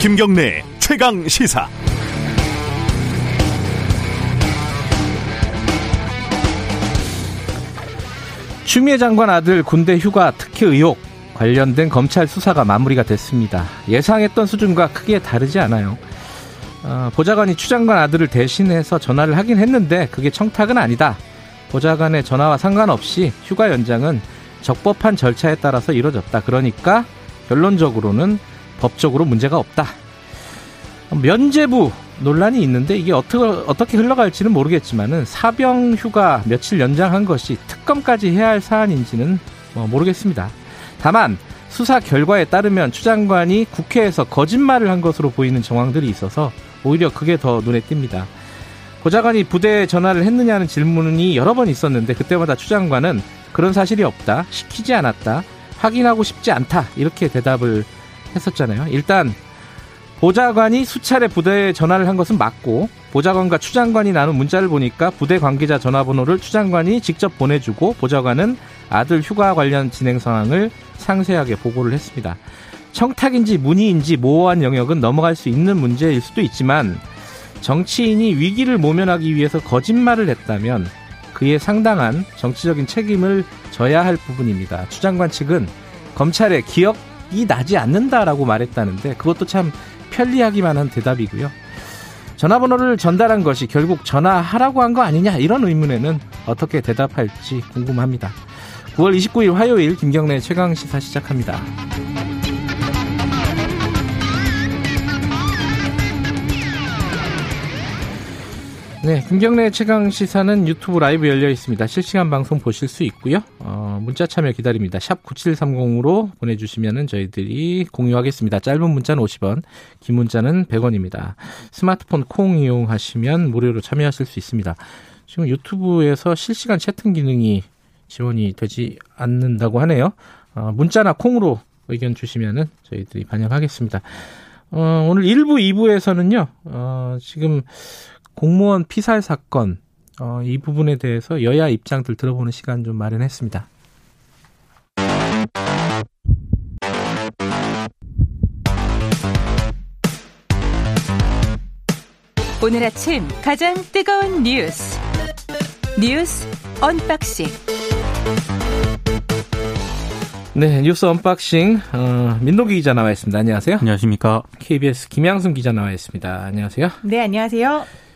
김경래 최강 시사. 추미애 장관 아들 군대 휴가 특혜 의혹 관련된 검찰 수사가 마무리가 됐습니다. 예상했던 수준과 크게 다르지 않아요. 어, 보좌관이 추 장관 아들을 대신해서 전화를 하긴 했는데 그게 청탁은 아니다. 보좌관의 전화와 상관없이 휴가 연장은 적법한 절차에 따라서 이루어졌다. 그러니까 결론적으로는 법적으로 문제가 없다. 면제부 논란이 있는데 이게 어떻게, 어떻게 흘러갈지는 모르겠지만은 사병 휴가 며칠 연장한 것이 특검까지 해야 할 사안인지는 뭐 모르겠습니다. 다만 수사 결과에 따르면 추 장관이 국회에서 거짓말을 한 것으로 보이는 정황들이 있어서 오히려 그게 더 눈에 띕니다. 보좌관이 부대에 전화를 했느냐는 질문이 여러 번 있었는데 그때마다 추 장관은 그런 사실이 없다, 시키지 않았다, 확인하고 싶지 않다 이렇게 대답을 했었잖아요. 일단 보좌관이 수차례 부대에 전화를 한 것은 맞고 보좌관과 추장관이 나눈 문자를 보니까 부대 관계자 전화번호를 추장관이 직접 보내주고 보좌관은 아들 휴가 관련 진행 상황을 상세하게 보고를 했습니다. 청탁인지 문의인지 모호한 영역은 넘어갈 수 있는 문제일 수도 있지만 정치인이 위기를 모면하기 위해서 거짓말을 했다면 그에 상당한 정치적인 책임을 져야 할 부분입니다. 추장관 측은 검찰에 기억 이 나지 않는다라고 말했다는데 그것도 참 편리하기만 한 대답이고요. 전화번호를 전달한 것이 결국 전화하라고 한 거 아니냐 이런 의문에는 어떻게 대답할지 궁금합니다. 9월 29일 화요일 김경래 최강 시사 시작합니다. 네, 김경래 최강 시사는 유튜브 라이브 열려 있습니다. 실시간 방송 보실 수 있고요. 어, 문자 참여 기다립니다. 샵 9730으로 보내주시면 저희들이 공유하겠습니다. 짧은 문자는 50원, 긴 문자는 100원입니다. 스마트폰 콩 이용하시면 무료로 참여하실 수 있습니다. 지금 유튜브에서 실시간 채팅 기능이 지원이 되지 않는다고 하네요. 어, 문자나 콩으로 의견 주시면은 저희들이 반영하겠습니다. 어, 오늘 1부, 2부에서는요, 어, 지금 공무원 피살 사건 어, 이 부분에 대해서 여야 입장들 들어보는 시간 좀 마련했습니다. 오늘 아침 가장 뜨거운 뉴스 뉴스 unboxing 네 뉴스 unboxing 어, 민동기 기자 나와 있습니다. 안녕하세요. 안녕하십니까. KBS 김양순 기자 나와 있습니다. 안녕하세요. 네 안녕하세요.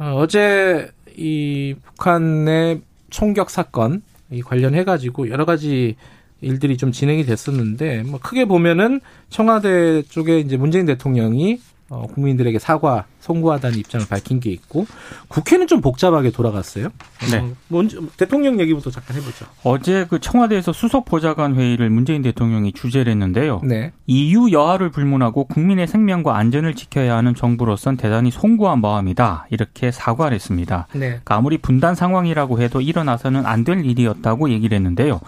어, 제 이 북한의 총격 사건 이 관련해 가지고 여러 가지 일들이 좀 진행이 됐었는데 뭐 크게 보면은 청와대 쪽에 이제 문재인 대통령이 어, 국민들에게 사과 송구하다는 입장을 밝힌 게 있고 국회는 좀 복잡하게 돌아갔어요. 네. 어, 먼저 대통령 얘기부터 잠깐 해보죠. 어제 그 청와대에서 수석 보좌관 회의를 문재인 대통령이 주재를 했는데요. 네. EU 여하를 불문하고 국민의 생명과 안전을 지켜야 하는 정부로선 대단히 송구한 마음이다 이렇게 사과를 했습니다. 네. 그러니까 아무리 분단 상황이라고 해도 일어나서는 안 될 일이었다고 얘기를 했는데요.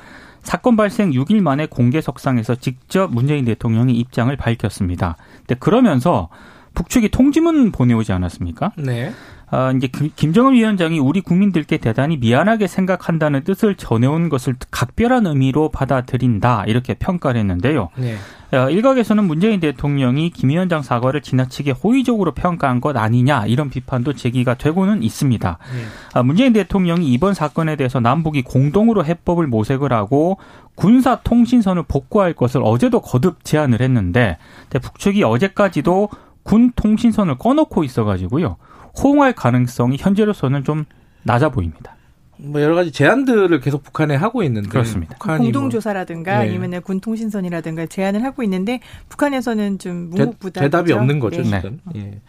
사건 발생 6일 만에 공개석상에서 직접 문재인 대통령이 입장을 밝혔습니다. 근데 그러면서 북측이 통지문 보내오지 않았습니까? 네. 아, 이제 김정은 위원장이 우리 국민들께 대단히 미안하게 생각한다는 뜻을 전해온 것을 각별한 의미로 받아들인다 이렇게 평가를 했는데요. 네. 어, 일각에서는 문재인 대통령이 김 위원장 사과를 지나치게 호의적으로 평가한 것 아니냐 이런 비판도 제기가 되고는 있습니다. 네. 아, 문재인 대통령이 이번 사건에 대해서 남북이 공동으로 해법을 모색을 하고 군사 통신선을 복구할 것을 어제도 거듭 제안을 했는데 북측이 어제까지도 군 통신선을 꺼놓고 있어가지고요. 호응할 가능성이 현재로서는 좀 낮아 보입니다. 뭐 여러 가지 제안들을 계속 북한에 하고 있는데 그렇습니다. 공동조사라든가 뭐. 네. 아니면 군 통신선이라든가 제안을 하고 있는데 북한에서는 좀 묵묵부답 대답이 없는 거죠 네. 지금. 예.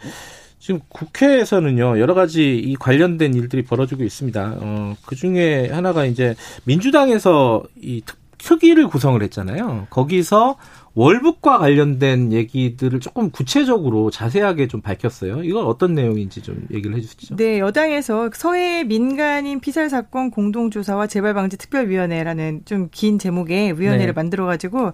지금 국회에서는요 여러 가지 이 관련된 일들이 벌어지고 있습니다. 어, 그 중에 하나가 이제 민주당에서 이 특위를 구성을 했잖아요. 거기서 월북과 관련된 얘기들을 조금 구체적으로 자세하게 좀 밝혔어요. 이건 어떤 내용인지 좀 얘기를 해주시죠. 네, 여당에서 서해 민간인 피살 사건 공동조사와 재발방지 특별위원회라는 좀 긴 제목의 위원회를 네. 만들어가지고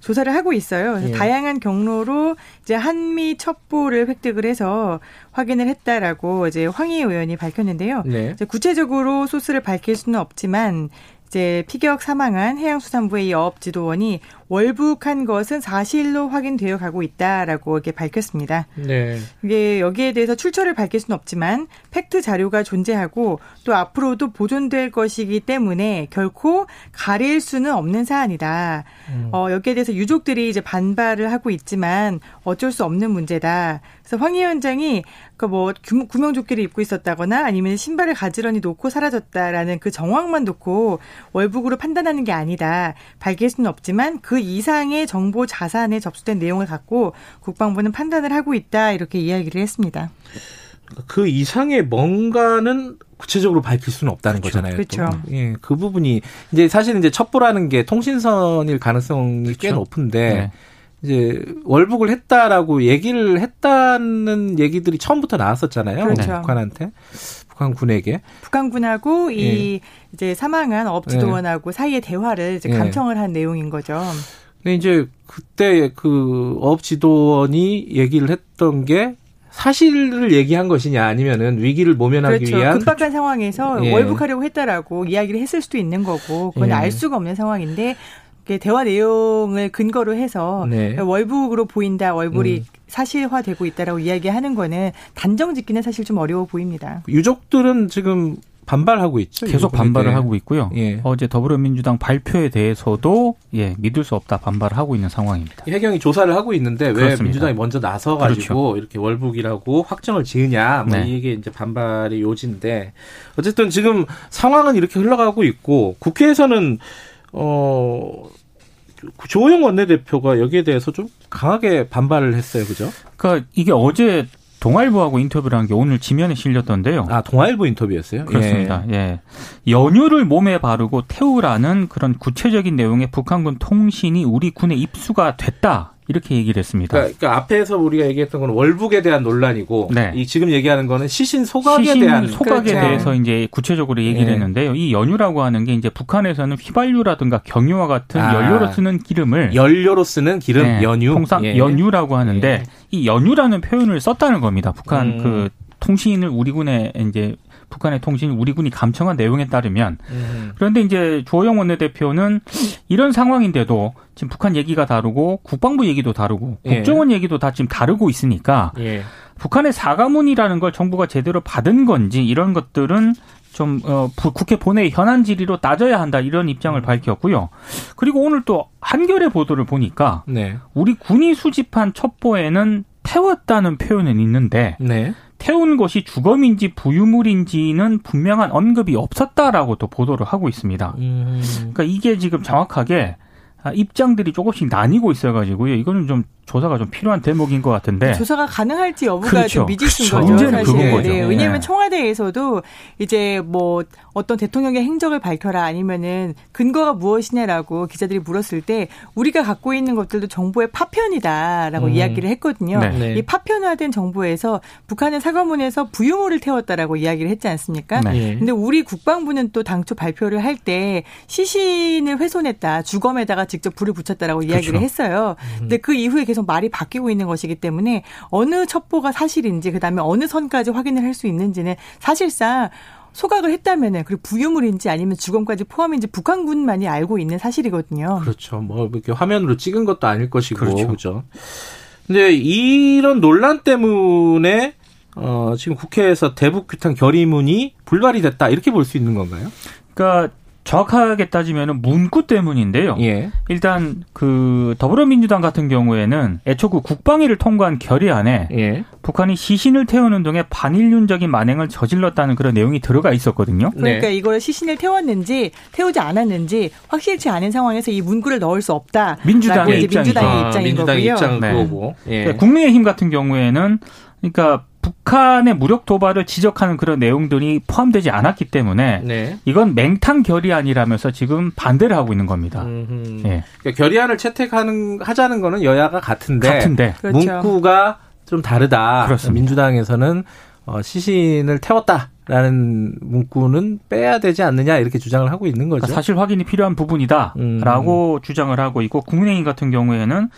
조사를 하고 있어요. 예. 다양한 경로로 이제 한미 첩보를 획득을 해서 확인을 했다라고 이제 황희 의원이 밝혔는데요. 네. 구체적으로 소스를 밝힐 수는 없지만 이제 피격 사망한 해양수산부의 이 어업 지도원이 월북한 것은 사실로 확인되어 가고 있다라고 이렇게 밝혔습니다. 네. 이게 여기에 대해서 출처를 밝힐 수는 없지만 팩트 자료가 존재하고 또 앞으로도 보존될 것이기 때문에 결코 가릴 수는 없는 사안이다. 음. 어, 여기에 대해서 유족들이 이제 반발을 하고 있지만 어쩔 수 없는 문제다. 그래서 황 위원장이 그뭐 구명조끼를 입고 있었다거나 아니면 신발을 가지런히 놓고 사라졌다라는 그 정황만 놓고 월북으로 판단하는 게 아니다. 밝힐 수는 없지만 그 이상의 정보 자산에 접수된 내용을 갖고 국방부는 판단을 하고 있다. 이렇게 이야기를 했습니다. 그 이상의 뭔가는 구체적으로 밝힐 수는 없다는 그렇죠. 거잖아요. 그렇죠. 또. 예, 그 부분이 이제 사실 이제 첩보라는 게 통신선일 가능성이 그렇죠. 꽤 높은데 네. 이제 월북을 했다라고 얘기를 했다는 얘기들이 처음부터 나왔었잖아요. 그렇죠. 북한한테. 북한군에게 북한군하고 이 예. 이제 사망한 업지도원하고 예. 사이의 대화를 이제 예. 감청을 예. 한 내용인 거죠. 근데 이제 그때 그 업지도원이 얘기를 했던 게 사실을 얘기한 것이냐 아니면은 위기를 모면하기 그렇죠. 위한 급박한 상황에서 예. 월북하려고 했다라고 이야기를 했을 수도 있는 거고 그건 예. 알 수가 없는 상황인데 대화 내용을 근거로 해서 네. 월북으로 보인다, 월북이 음. 사실화되고 있다라고 이야기하는 거는 단정 짓기는 사실 좀 어려워 보입니다. 유족들은 지금 반발하고 있죠. 계속 반발을 하고 있고요. 예. 어제 더불어민주당 발표에 대해서도 예 믿을 수 없다 반발을 하고 있는 상황입니다. 해경이 조사를 하고 있는데 왜 그렇습니다. 민주당이 먼저 나서 가지고 그렇죠. 이렇게 월북이라고 확정을 지으냐 뭐 네. 이게 이제 반발의 요지인데 어쨌든 지금 상황은 이렇게 흘러가고 있고 국회에서는 어, 조호영 원내대표가 여기에 대해서 좀 강하게 반발을 했어요. 그죠? 그러니까 이게 어제 동아일보하고 인터뷰를 한 게 오늘 지면에 실렸던데요. 아, 동아일보 인터뷰였어요? 그렇습니다. 예. 예. 연유를 몸에 바르고 태우라는 그런 구체적인 내용의 북한군 통신이 우리 군에 입수가 됐다. 이렇게 얘기를 했습니다. 그러니까, 그러니까, 앞에서 우리가 얘기했던 건 월북에 대한 논란이고 네. 이 지금 얘기하는 거는 시신 소각에 시신 대한 소각에 그렇죠. 대해서 이제 구체적으로 얘기를 네. 했는데요. 이 연유라고 하는 게 이제 북한에서는 휘발유라든가 경유와 같은 아, 연료로 쓰는 기름을 연료로 쓰는 기름 네, 연유 통상 예. 연유라고 하는데 예. 이 연유라는 표현을 썼다는 겁니다. 북한 음. 그 통신을 우리 군에 이제 북한의 통신이 우리 군이 감청한 내용에 따르면 음. 그런데 이제 조영 원내대표는 이런 상황인데도 지금 북한 얘기가 다르고 국방부 얘기도 다르고 예. 국정원 얘기도 다 지금 다르고 있으니까 예. 북한의 사과문이라는 걸 정부가 제대로 받은 건지 이런 것들은 좀 어, 국회 본회의 현안 질의로 따져야 한다 이런 입장을 음. 밝혔고요. 그리고 오늘 또 한겨레 보도를 보니까 네. 우리 군이 수집한 첩보에는 태웠다는 표현은 있는데 네. 태운 것이 주검인지 부유물인지는 분명한 언급이 없었다라고 또 보도를 하고 있습니다. 음. 그러니까 이게 지금 정확하게 입장들이 조금씩 나뉘고 있어가지고요. 이거는 좀 조사가 좀 필요한 대목인 것 같은데 조사가 가능할지 여부가 그렇죠. 좀 미지수인 그렇죠. 거죠. 사실. 거죠. 네. 왜냐하면 네. 청와대에서도 이제 뭐 어떤 대통령의 행적을 밝혀라 아니면은 근거가 무엇이냐라고 기자들이 물었을 때 우리가 갖고 있는 것들도 정보의 파편이다라고 음. 이야기를 했거든요. 네. 네. 이 파편화된 정보에서 북한은 사과문에서 부유물을 태웠다라고 이야기를 했지 않습니까? 네. 근데 우리 국방부는 또 당초 발표를 할 때 시신을 훼손했다, 주검에다가 직접 불을 붙였다라고 이야기를 그렇죠. 했어요. 음. 근데 그 이후에 계속 말이 바뀌고 있는 것이기 때문에 어느 첩보가 사실인지 그다음에 어느 선까지 확인을 할 수 있는지는 사실상 소각을 했다면은 그리고 부유물인지 아니면 주검까지 포함인지 북한군만이 알고 있는 사실이거든요. 그렇죠. 뭐 이렇게 화면으로 찍은 것도 아닐 것이고 그렇죠. 그죠. 근데 이런 논란 때문에 어 지금 국회에서 대북 규탄 결의문이 불발이 됐다 이렇게 볼 수 있는 건가요? 그러니까 정확하게 따지면 문구 때문인데요. 예. 일단 그 더불어민주당 같은 경우에는 애초 그 국방위를 통과한 결의안에 예. 북한이 시신을 태우는 등의 반인륜적인 만행을 저질렀다는 그런 내용이 들어가 있었거든요. 그러니까 네. 이걸 시신을 태웠는지 태우지 않았는지 확실치 않은 상황에서 이 문구를 넣을 수 없다. 민주당의 입장이 민주당의 입장인 아, 민주당 거고요. 입장은 네. 예. 국민의힘 같은 경우에는 그러니까 북한의 무력 도발을 지적하는 그런 내용들이 포함되지 않았기 때문에 네. 이건 맹탕 결의안이라면서 지금 반대를 하고 있는 겁니다. 예. 그러니까 결의안을 채택하는 하자는 거는 여야가 같은데, 같은데. 그렇죠. 문구가 좀 다르다. 그렇습니다. 민주당에서는 어, 시신을 태웠다. 라는 문구는 빼야 되지 않느냐 이렇게 주장을 하고 있는 거죠. 그러니까 사실 확인이 필요한 부분이다라고 음. 주장을 하고 있고 국민의힘 같은 경우에는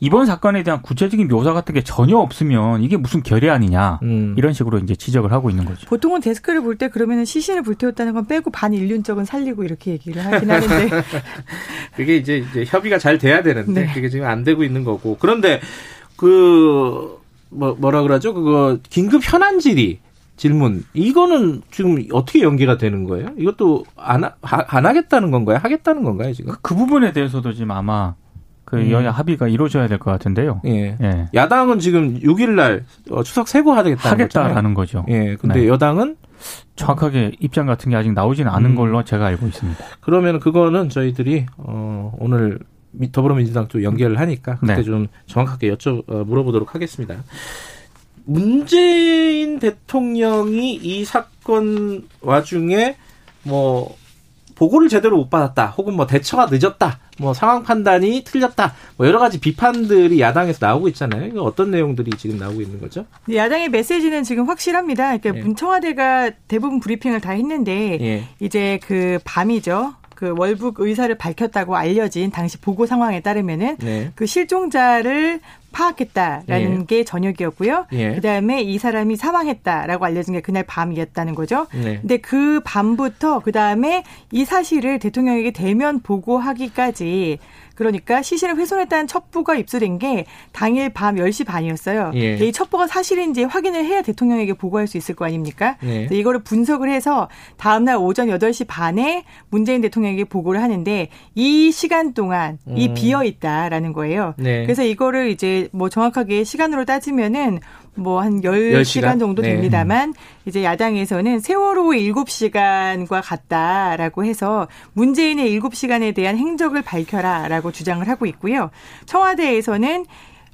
이번 사건에 대한 구체적인 묘사 같은 게 전혀 없으면 이게 무슨 결의안이냐 음. 이런 식으로 이제 지적을 하고 있는 거죠. 보통은 데스크를 볼 때 그러면은 시신을 불태웠다는 건 빼고 반 인륜적은 살리고 이렇게 얘기를 하긴 하는데 그게 이제, 이제 협의가 잘 돼야 되는데 네. 그게 지금 안 되고 있는 거고 그런데 그 뭐, 뭐라 그러죠 그거 긴급 현안 질의 질문 이거는 지금 어떻게 연계가 되는 거예요? 이것도 안, 하, 안 하겠다는 건가요? 하겠다는 건가요 지금? 그 부분에 대해서도 지금 아마 그 음. 여야 합의가 이루어져야 될 것 같은데요. 예. 예. 야당은 지금 6일날 어, 추석 세고 하겠다는 거잖아요. 하겠다라는 거죠. 예. 근데 네. 여당은 정확하게 입장 같은 게 아직 나오지는 않은 음. 걸로 제가 알고 있습니다. 그러면 그거는 저희들이 어, 오늘 미- 더불어민주당 또 연결을 하니까 그때 네. 좀 정확하게 여쭤 어, 물어보도록 하겠습니다. 문재인 대통령이 이 사건 와중에 뭐 보고를 제대로 못 받았다, 혹은 뭐 대처가 늦었다, 뭐 상황 판단이 틀렸다, 뭐 여러 가지 비판들이 야당에서 나오고 있잖아요. 이거 어떤 내용들이 지금 나오고 있는 거죠? 야당의 메시지는 지금 확실합니다. 그러니까 예. 문청와대가 대부분 브리핑을 다 했는데 예. 이제 그 밤이죠. 그 월북 의사를 밝혔다고 알려진 당시 보고 상황에 따르면은 네. 그 실종자를 파악했다라는 예. 게 저녁이었고요. 예. 그다음에 이 사람이 사망했다라고 알려진 게 그날 밤이었다는 거죠. 네. 근데 그 밤부터 그다음에 이 사실을 대통령에게 대면 보고하기까지 그러니까 시신을 훼손했다는 첩보가 입수된 게 당일 밤 10시 반이었어요. 예. 이 첩보가 사실인지 확인을 해야 대통령에게 보고할 수 있을 거 아닙니까? 네. 그래서 이거를 분석을 해서 다음날 오전 8시 반에 문재인 대통령에게 보고를 하는데 이 시간 동안 이 음. 비어 있다라는 거예요. 네. 그래서 이거를 이제 뭐 정확하게 시간으로 따지면은 뭐한 10시간 10시간? 정도 네. 됩니다만 이제 야당에서는 세월호의 7시간과 같다라고 해서 문재인의 7시간에 대한 행적을 밝혀라라고 주장을 하고 있고요. 청와대에서는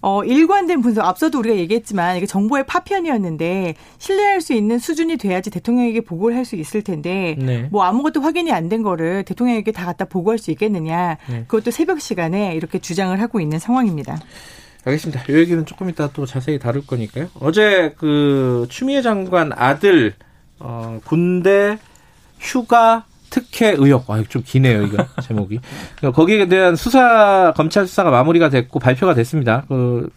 어, 일관된 분석, 앞서도 우리가 얘기했지만 이게 정보의 파편이었는데 신뢰할 수 있는 수준이 돼야지 대통령에게 보고를 할 수 있을 텐데 네. 뭐 아무것도 확인이 안 된 거를 대통령에게 다 갖다 보고할 수 있겠느냐. 네. 그것도 새벽 시간에 이렇게 주장을 하고 있는 상황입니다. 알겠습니다. 이 얘기는 조금 이따 또 자세히 다룰 거니까요. 어제 그 추미애 장관 아들 어, 군대 휴가 특혜 의혹. 아, 좀 기네요, 이거 제목이. 그러니까 거기에 대한 수사 검찰 수사가 마무리가 됐고 발표가 됐습니다. 그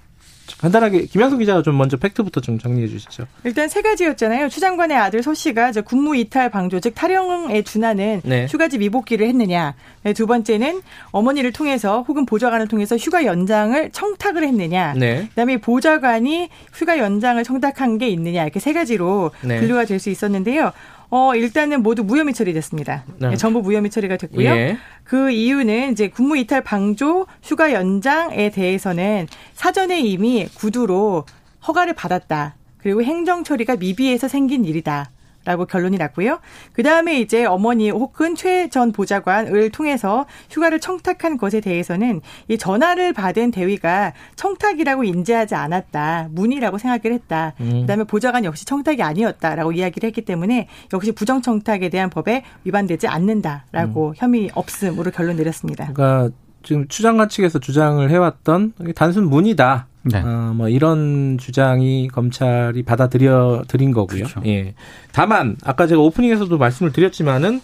간단하게 김양성 기자가 좀 먼저 팩트부터 좀 정리해 주시죠. 일단 세 가지였잖아요. 추 장관의 아들 서 씨가 이제 군무 이탈 방조 즉 탈영에 준하는 네. 휴가지 미복귀를 했느냐. 네, 두 번째는 어머니를 통해서 혹은 보좌관을 통해서 휴가 연장을 청탁을 했느냐. 네. 그다음에 보좌관이 휴가 연장을 청탁한 게 있느냐 이렇게 세 가지로 네. 분류가 될 수 있었는데요. 어 일단은 모두 무혐의 처리됐습니다. 네. 네, 전부 무혐의 처리가 됐고요. 예. 그 이유는 이제 군무 이탈 방조 휴가 연장에 대해서는 사전에 이미 구두로 허가를 받았다. 그리고 행정 처리가 미비해서 생긴 일이다. 라고 결론이 났고요. 그 다음에 이제 어머니 혹은 최 전 보좌관을 통해서 휴가를 청탁한 것에 대해서는 이 전화를 받은 대위가 청탁이라고 인지하지 않았다. 문의라고 생각을 했다. 음. 그 다음에 보좌관 역시 청탁이 아니었다라고 이야기를 했기 때문에 역시 부정청탁에 대한 법에 위반되지 않는다라고 음. 혐의 없음으로 결론 내렸습니다. 그러니까 지금 추 장관 측에서 주장을 해왔던 단순 문의다. 네. 어, 뭐 이런 주장이 검찰이 받아들여 드린 거고요. 그렇죠. 예. 다만 아까 제가 오프닝에서도 말씀을 드렸지만은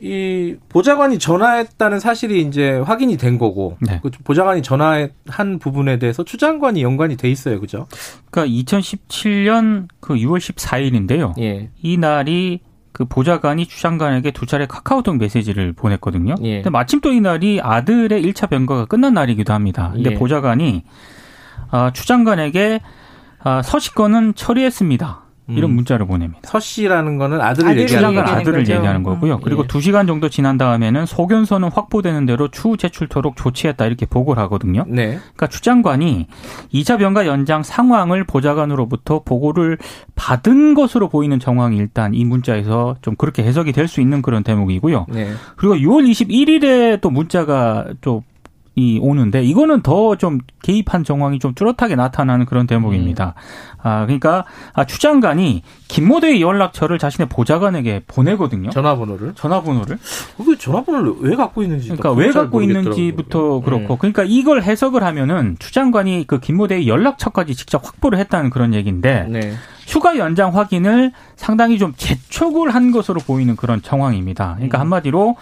이 보좌관이 전화했다는 사실이 이제 확인이 된 거고 네. 그 보좌관이 전화한 부분에 대해서 추 장관이 연관이 돼 있어요, 그죠? 그러니까 2017년 그 6월 14일인데요. 예. 이 날이 그 보좌관이 추 장관에게 두 차례 카카오톡 메시지를 보냈거든요. 예. 근데 마침 또 이 날이 아들의 1차 병가가 끝난 날이기도 합니다. 근데 예. 보좌관이 아, 추 장관에게 아, 서식건은 처리했습니다. 이런 음. 문자를 보냅니다. 서 씨라는 거는 아들을 아들을 추 얘기하는 거죠. 아들을 거죠. 얘기하는 거고요. 그리고 예. 두 시간 정도 지난 다음에는 소견서는 확보되는 대로 추후 제출토록 조치했다 이렇게 보고를 하거든요. 네. 그러니까 추 장관이 2차 병가 연장 상황을 보좌관으로부터 보고를 받은 것으로 보이는 정황이 일단 이 문자에서 좀 그렇게 해석이 될 수 있는 그런 대목이고요. 네. 그리고 6월 21일에 또 문자가 좀 이 오는데 이거는 더 좀 개입한 정황이 좀 뚜렷하게 나타나는 그런 대목입니다. 아 그러니까 아, 추 장관이 김모대의 연락처를 자신의 보좌관에게 보내거든요. 전화번호를. 전화번호를. 그 전화번호를 왜 갖고 있는지 그러니까 왜 갖고 있는지부터 그렇고 음. 그러니까 이걸 해석을 하면은 추 장관이 그 김모대의 연락처까지 직접 확보를 했다는 그런 얘기인데 네. 휴가 연장 확인을 상당히 좀 재촉을 한 것으로 보이는 그런 정황입니다. 그러니까 음. 한마디로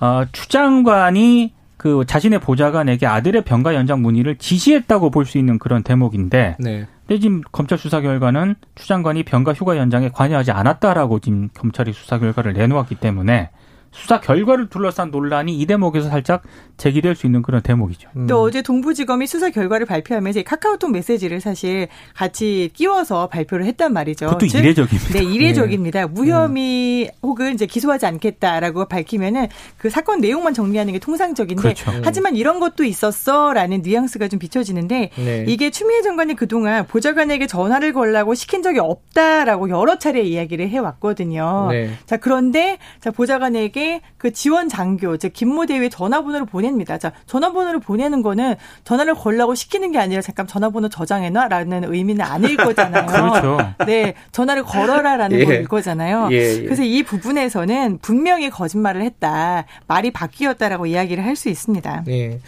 어, 추 장관이 그 자신의 보좌관에게 아들의 병가 연장 문의를 지시했다고 볼 수 있는 그런 대목인데 네. 근데 지금 검찰 수사 결과는 추 장관이 병가 휴가 연장에 관여하지 않았다라고 지금 검찰이 수사 결과를 내놓았기 때문에 수사 결과를 둘러싼 논란이 이 대목에서 살짝 제기될 수 있는 그런 대목이죠. 음. 또 어제 동부지검이 수사 결과를 발표하면서 카카오톡 메시지를 사실 같이 끼워서 발표를 했단 말이죠. 그것도 즉, 이례적입니다. 네, 이례적입니다. 무혐의 혹은 이제 기소하지 않겠다라고 밝히면은 그 사건 내용만 정리하는 게 통상적인데 그렇죠. 하지만 이런 것도 있었어라는 뉘앙스가 좀 비춰지는데 네. 이게 추미애 장관이 그동안 보좌관에게 전화를 걸라고 시킨 적이 없다라고 여러 차례 이야기를 해왔거든요. 네. 자 그런데 자 보좌관에게 그 지원 장교 즉 김모 대위에 전화번호를 보냅니다. 자 전화번호를 보내는 거는 전화를 걸라고 시키는 게 아니라 잠깐 전화번호 저장해놔라는 의미는 아닐 거잖아요. 그렇죠. 네, 전화를 걸어라라는 예. 걸 거잖아요. 예, 예. 그래서 이 부분에서는 분명히 거짓말을 했다, 말이 바뀌었다라고 이야기를 할 수 있습니다. 네.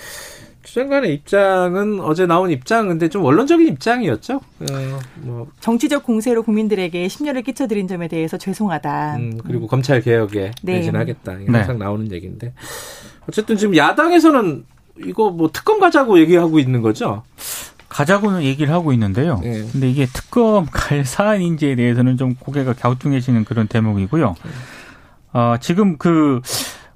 추 장관의 입장은 어제 나온 입장 근데 좀 원론적인 입장이었죠. 어, 뭐 정치적 공세로 국민들에게 심려를 끼쳐드린 점에 대해서 죄송하다. 음, 그리고 검찰 개혁에 네. 매진하겠다. 이게 네. 항상 나오는 얘기인데 어쨌든 지금 야당에서는 이거 뭐 특검 가자고 얘기하고 있는 거죠. 가자고는 얘기를 하고 있는데요. 예. 근데 이게 특검 갈 사안인지에 대해서는 좀 고개가 갸우뚱해지는 그런 대목이고요. 어, 지금 그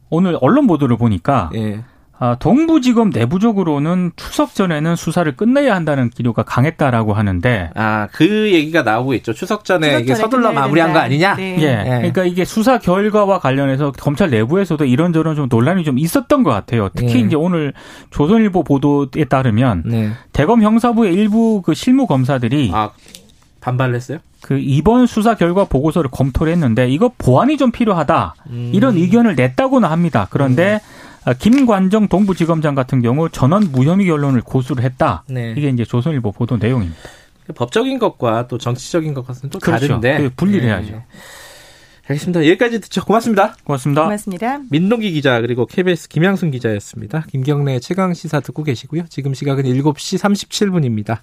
오늘 언론 보도를 보니까 예. 아, 동부지검 내부적으로는 추석 전에는 수사를 끝내야 한다는 기류가 강했다라고 하는데 아, 그 얘기가 나오고 있죠. 추석 전에 추석 이게 전에 서둘러 끝내야 마무리한 거 된다. 아니냐? 네. 예. 예. 그러니까 이게 수사 결과와 관련해서 검찰 내부에서도 이런저런 좀 논란이 좀 있었던 것 같아요. 특히 예. 이제 오늘 조선일보 보도에 따르면 네. 대검 형사부의 일부 그 실무 검사들이 아, 반발을 했어요? 그 이번 수사 결과 보고서를 검토를 했는데 이거 보완이 좀 필요하다 음. 이런 의견을 냈다고는 합니다. 그런데 아, 김관정 동부지검장 같은 경우 전원 무혐의 결론을 고수를 했다. 네. 이게 이제 조선일보 보도 내용입니다. 법적인 것과 또 정치적인 것과는 또 그렇죠. 다른데. 그 분리를 네. 해야죠. 알겠습니다. 여기까지 듣죠. 고맙습니다. 고맙습니다. 고맙습니다. 민동기 기자 그리고 KBS 김양순 기자였습니다. 김경래 최강 시사 듣고 계시고요. 지금 시각은 7시 37분입니다.